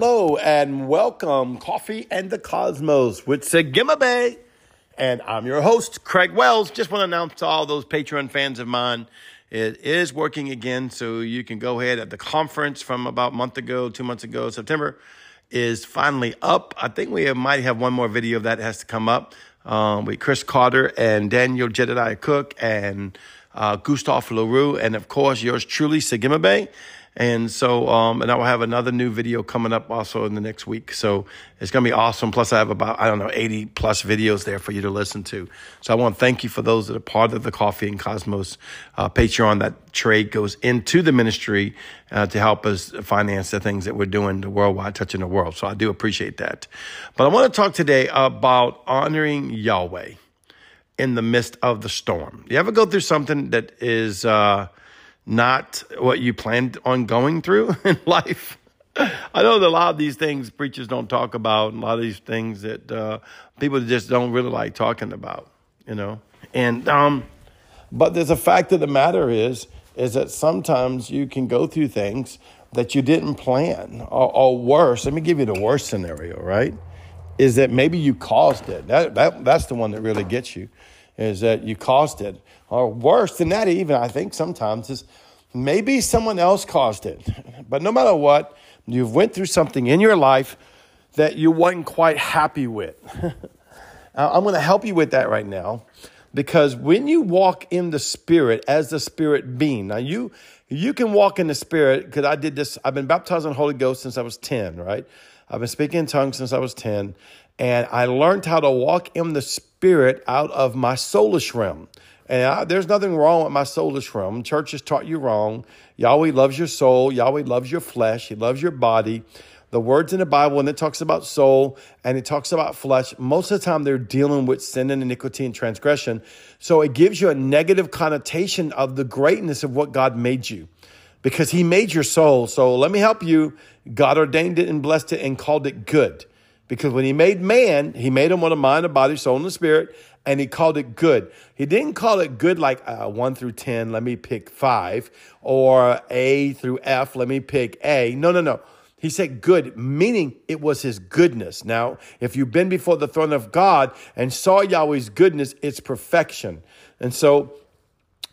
Hello and welcome, Coffee and the Cosmos with Sagima Bay. And I'm your host, Craig Wells. Just want to announce to all those Patreon fans of mine, it is working again. So you can go ahead at the conference from about a month ago, two months ago, September is finally up. I think we might have one more video of that has to come up um, with Chris Carter and Daniel Jedediah Cook and uh, Gustave LaRue, and of course, yours truly, Sagima Bay. And so, um, and I will have another new video coming up also in the next week. So it's going to be awesome. Plus, I have about, I don't know, 80 plus videos there for you to listen to. So I want to thank you for those that are part of the Coffee and Cosmos uh, Patreon. That trade goes into the ministry uh, to help us finance the things that we're doing, the worldwide, touching the world. So I do appreciate that. But I want to talk today about honoring Yahweh in the midst of the storm. You ever go through something that is, uh, not what you planned on going through in life. I know that a lot of these things preachers don't talk about, and a lot of these things that uh, people just don't really like talking about, you know. And um, but there's a fact of the matter is is that sometimes you can go through things that you didn't plan, or, or worse. Let me give you the worst scenario, right? Is that maybe you caused it? That, that that's the one that really gets you, is that you caused it or worse than that, even I think sometimes is maybe someone else caused it. But no matter what, you've went through something in your life that you weren't quite happy with. I'm going to help you with that right now because when you walk in the spirit as the spirit being, now you you can walk in the spirit because I did this. I've been baptized in the Holy Ghost since I was 10, right? I've been speaking in tongues since I was 10, and I learned how to walk in the spirit out of my soulish realm. And I, there's nothing wrong with my soulish realm. Church has taught you wrong. Yahweh loves your soul. Yahweh loves your flesh. He loves your body. The words in the Bible, when it talks about soul and it talks about flesh, most of the time they're dealing with sin and iniquity and transgression. So it gives you a negative connotation of the greatness of what God made you because He made your soul. So let me help you. God ordained it and blessed it and called it good. Because when He made man, He made him with a mind, a body, soul, and a spirit and he called it good. He didn't call it good like uh, 1 through 10, let me pick 5, or A through F, let me pick A. No, no, no. He said good, meaning it was his goodness. Now, if you've been before the throne of God and saw Yahweh's goodness, it's perfection. And so,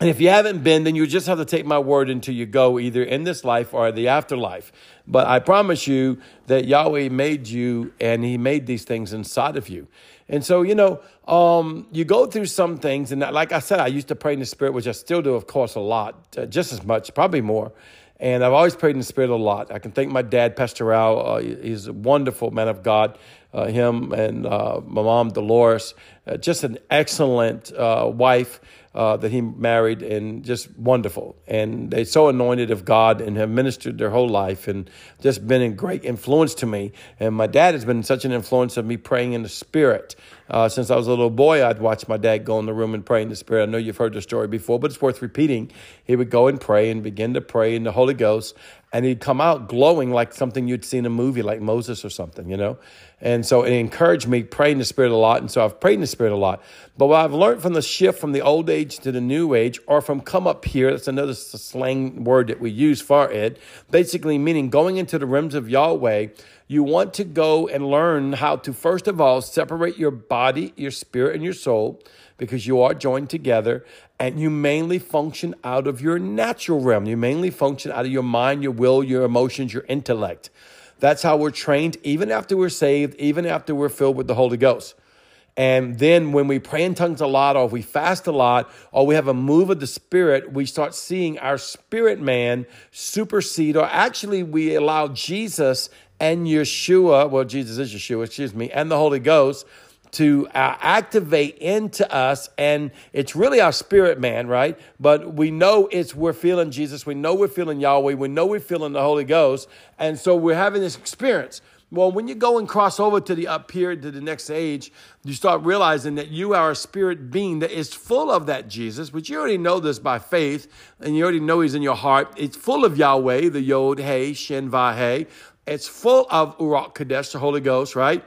and if you haven't been, then you just have to take my word until you go, either in this life or the afterlife. But I promise you that Yahweh made you and he made these things inside of you. And so, you know, um, you go through some things. And like I said, I used to pray in the Spirit, which I still do, of course, a lot, uh, just as much, probably more. And I've always prayed in the Spirit a lot. I can thank my dad, Pastor Al. Uh, he's a wonderful man of God. Uh, him and uh, my mom, Dolores, uh, just an excellent uh, wife uh, that he married and just wonderful. And they're so anointed of God and have ministered their whole life and just been a great influence to me. And my dad has been such an influence of me praying in the Spirit. Since I was a little boy, I'd watch my dad go in the room and pray in the Spirit. I know you've heard the story before, but it's worth repeating. He would go and pray and begin to pray in the Holy Ghost, and he'd come out glowing like something you'd seen in a movie, like Moses or something, you know? And so it encouraged me praying in the Spirit a lot. And so I've prayed in the Spirit a lot. But what I've learned from the shift from the old age to the new age, or from come up here, that's another slang word that we use for it, basically meaning going into the realms of Yahweh, you want to go and learn how to, first of all, separate your body, your spirit, and your soul because you are joined together and you mainly function out of your natural realm. You mainly function out of your mind, your will, your emotions, your intellect. That's how we're trained, even after we're saved, even after we're filled with the Holy Ghost. And then when we pray in tongues a lot, or we fast a lot, or we have a move of the Spirit, we start seeing our spirit man supersede, or actually we allow Jesus and Yeshua, well, Jesus is Yeshua, excuse me, and the Holy Ghost to uh, activate into us and it's really our spirit man right? But we know it's we're feeling jesus. We know we're feeling yahweh. We know we're feeling the holy ghost. And so we're having this experience. Well when you go and cross over to the up here to the next age you start realizing that you are a spirit being that is full of that jesus but you already know this by faith and you already know he's in your heart. It's full of yahweh the yod hey shin vahe it's full of Urak Kadesh, the Holy Ghost, right?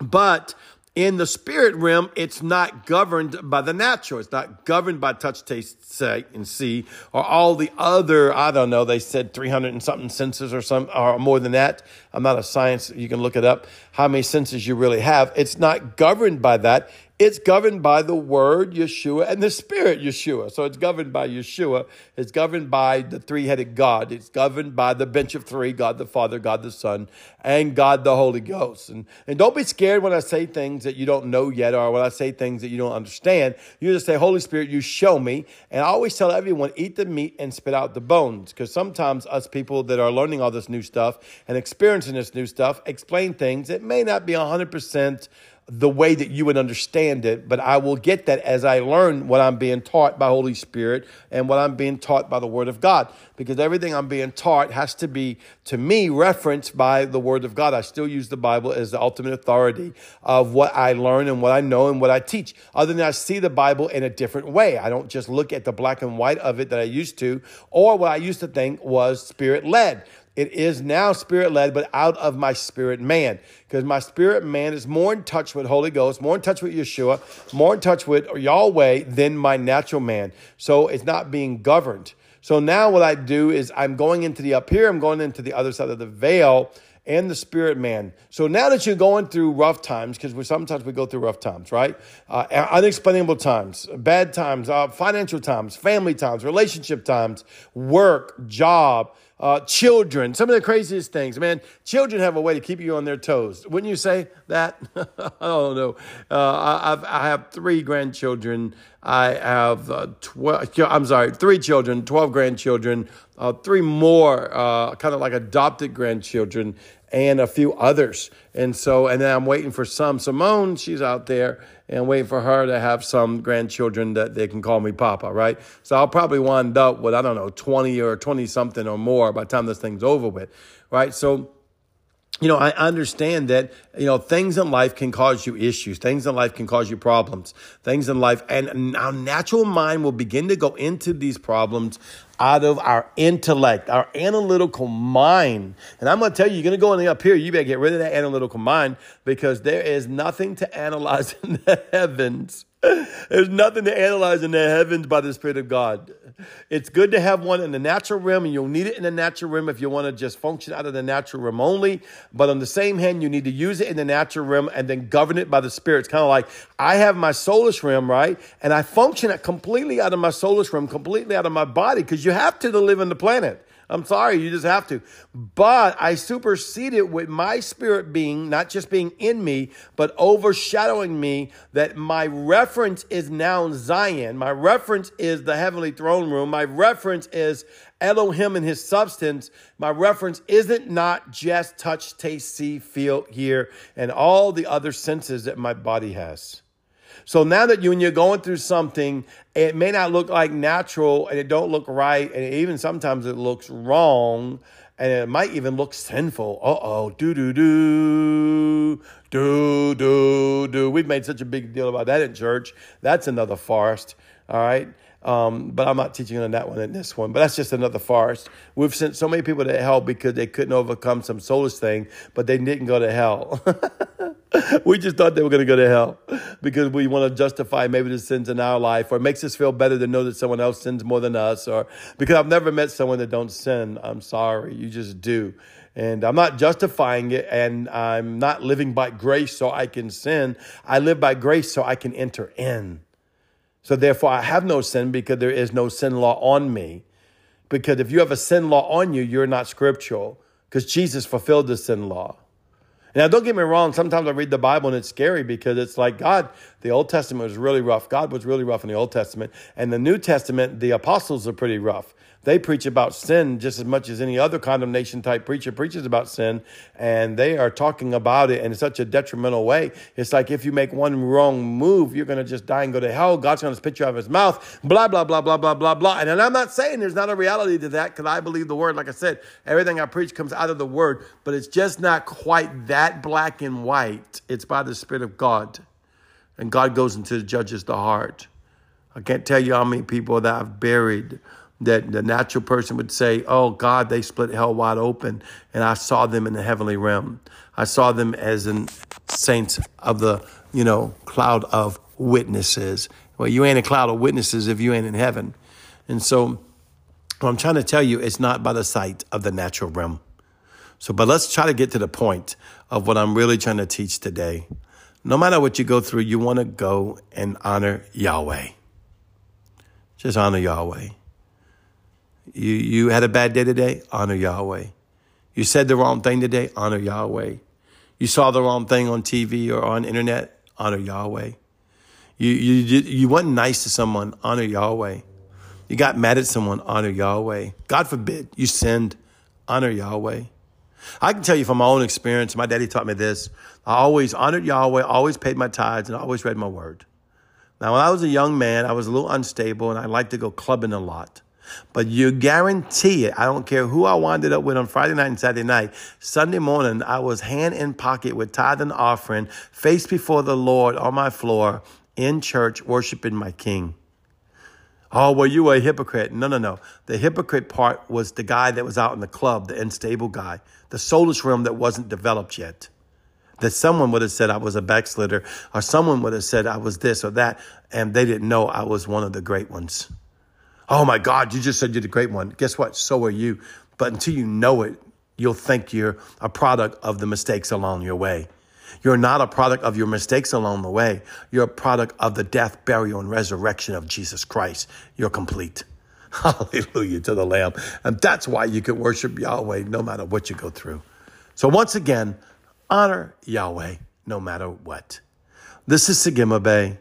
But in the spirit realm, it's not governed by the natural. It's not governed by touch, taste, sight, and see, or all the other, I don't know, they said 300 and something senses or some, or more than that. I'm not a science, you can look it up, how many senses you really have. It's not governed by that. It's governed by the word Yeshua and the spirit Yeshua. So it's governed by Yeshua. It's governed by the three headed God. It's governed by the bench of three God the Father, God the Son, and God the Holy Ghost. And, and don't be scared when I say things that you don't know yet or when I say things that you don't understand. You just say, Holy Spirit, you show me. And I always tell everyone, eat the meat and spit out the bones. Because sometimes us people that are learning all this new stuff and experiencing this new stuff explain things that may not be 100% the way that you would understand it, but I will get that as I learn what I'm being taught by Holy Spirit and what I'm being taught by the Word of God. Because everything I'm being taught has to be, to me, referenced by the Word of God. I still use the Bible as the ultimate authority of what I learn and what I know and what I teach. Other than I see the Bible in a different way. I don't just look at the black and white of it that I used to, or what I used to think was spirit led. It is now spirit led, but out of my spirit man. Because my spirit man is more in touch with Holy Ghost, more in touch with Yeshua, more in touch with Yahweh than my natural man. So it's not being governed. So now what I do is I'm going into the up here, I'm going into the other side of the veil and the spirit man. So now that you're going through rough times, because sometimes we go through rough times, right? Uh, unexplainable times, bad times, uh, financial times, family times, relationship times, work, job, uh, children, some of the craziest things, man. Children have a way to keep you on their toes. Wouldn't you say that? I don't know. Uh, I, I've, I have three grandchildren. I have uh, 12, I'm sorry, three children, 12 grandchildren, uh, three more uh, kind of like adopted grandchildren, and a few others. And so, and then I'm waiting for some. Simone, she's out there and waiting for her to have some grandchildren that they can call me Papa, right? So I'll probably wind up with, I don't know, 20 or 20 something or more by the time this thing's over with, right? So, you know, I understand that, you know, things in life can cause you issues. Things in life can cause you problems. Things in life, and our natural mind will begin to go into these problems out of our intellect, our analytical mind. And I'm going to tell you, you're going to go in up here, you better get rid of that analytical mind because there is nothing to analyze in the heavens. There's nothing to analyze in the heavens by the Spirit of God. It's good to have one in the natural realm, and you'll need it in the natural realm if you want to just function out of the natural realm only. But on the same hand, you need to use it in the natural realm and then govern it by the Spirit. It's kind of like I have my soulish realm, right? And I function completely out of my soulish realm, completely out of my body, because you have to to live in the planet. I'm sorry, you just have to. But I supersede it with my spirit being, not just being in me, but overshadowing me, that my reference is now Zion. My reference is the heavenly throne room. My reference is Elohim and his substance. My reference isn't not just touch, taste, see, feel, hear, and all the other senses that my body has. So now that you, when you're going through something, it may not look like natural and it don't look right. And even sometimes it looks wrong and it might even look sinful. Uh oh, do, do, do, do, do, do. We've made such a big deal about that in church. That's another farce. All right. Um, but I'm not teaching on that one in this one. But that's just another farce. We've sent so many people to hell because they couldn't overcome some soulish thing, but they didn't go to hell. we just thought they were going to go to hell because we want to justify maybe the sins in our life or it makes us feel better to know that someone else sins more than us or because I've never met someone that don't sin. I'm sorry. You just do. And I'm not justifying it and I'm not living by grace so I can sin. I live by grace so I can enter in. So therefore I have no sin because there is no sin law on me. Because if you have a sin law on you, you're not scriptural because Jesus fulfilled the sin law. Now, don't get me wrong. Sometimes I read the Bible and it's scary because it's like God, the Old Testament was really rough. God was really rough in the Old Testament. And the New Testament, the apostles are pretty rough. They preach about sin just as much as any other condemnation type preacher preaches about sin. And they are talking about it in such a detrimental way. It's like if you make one wrong move, you're going to just die and go to hell. God's going to spit you out of his mouth. Blah, blah, blah, blah, blah, blah, blah. And, and I'm not saying there's not a reality to that because I believe the word. Like I said, everything I preach comes out of the word, but it's just not quite that black and white. It's by the Spirit of God. And God goes into the judges the heart. I can't tell you how many people that I've buried that the natural person would say, Oh God, they split hell wide open. And I saw them in the heavenly realm. I saw them as in saints of the you know, cloud of witnesses. Well, you ain't a cloud of witnesses if you ain't in heaven. And so, what I'm trying to tell you, it's not by the sight of the natural realm. So, but let's try to get to the point of what I'm really trying to teach today. No matter what you go through, you want to go and honor Yahweh. Just honor Yahweh. You, you had a bad day today? Honor Yahweh. You said the wrong thing today? Honor Yahweh. You saw the wrong thing on TV or on internet? Honor Yahweh. You, you, you weren't nice to someone? Honor Yahweh. You got mad at someone? Honor Yahweh. God forbid you sinned? Honor Yahweh. I can tell you from my own experience, my daddy taught me this. I always honored Yahweh, always paid my tithes, and always read my word. Now, when I was a young man, I was a little unstable and I liked to go clubbing a lot. But you guarantee it, I don't care who I wound up with on Friday night and Saturday night, Sunday morning, I was hand in pocket with tithe and offering, face before the Lord on my floor in church, worshiping my King. Oh, well, you were a hypocrite? No, no, no. The hypocrite part was the guy that was out in the club, the unstable guy, the soulish realm that wasn't developed yet. That someone would have said I was a backslider, or someone would have said I was this or that, and they didn't know I was one of the great ones. Oh my God, you just said you're the great one. Guess what? So are you. But until you know it, you'll think you're a product of the mistakes along your way. You're not a product of your mistakes along the way. You're a product of the death, burial, and resurrection of Jesus Christ. You're complete. Hallelujah to the Lamb. And that's why you can worship Yahweh no matter what you go through. So once again, honor Yahweh no matter what. This is Sagima Bay.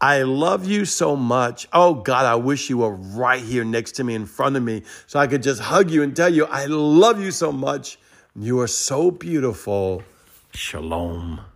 I love you so much. Oh God, I wish you were right here next to me in front of me so I could just hug you and tell you I love you so much. You are so beautiful. Shalom.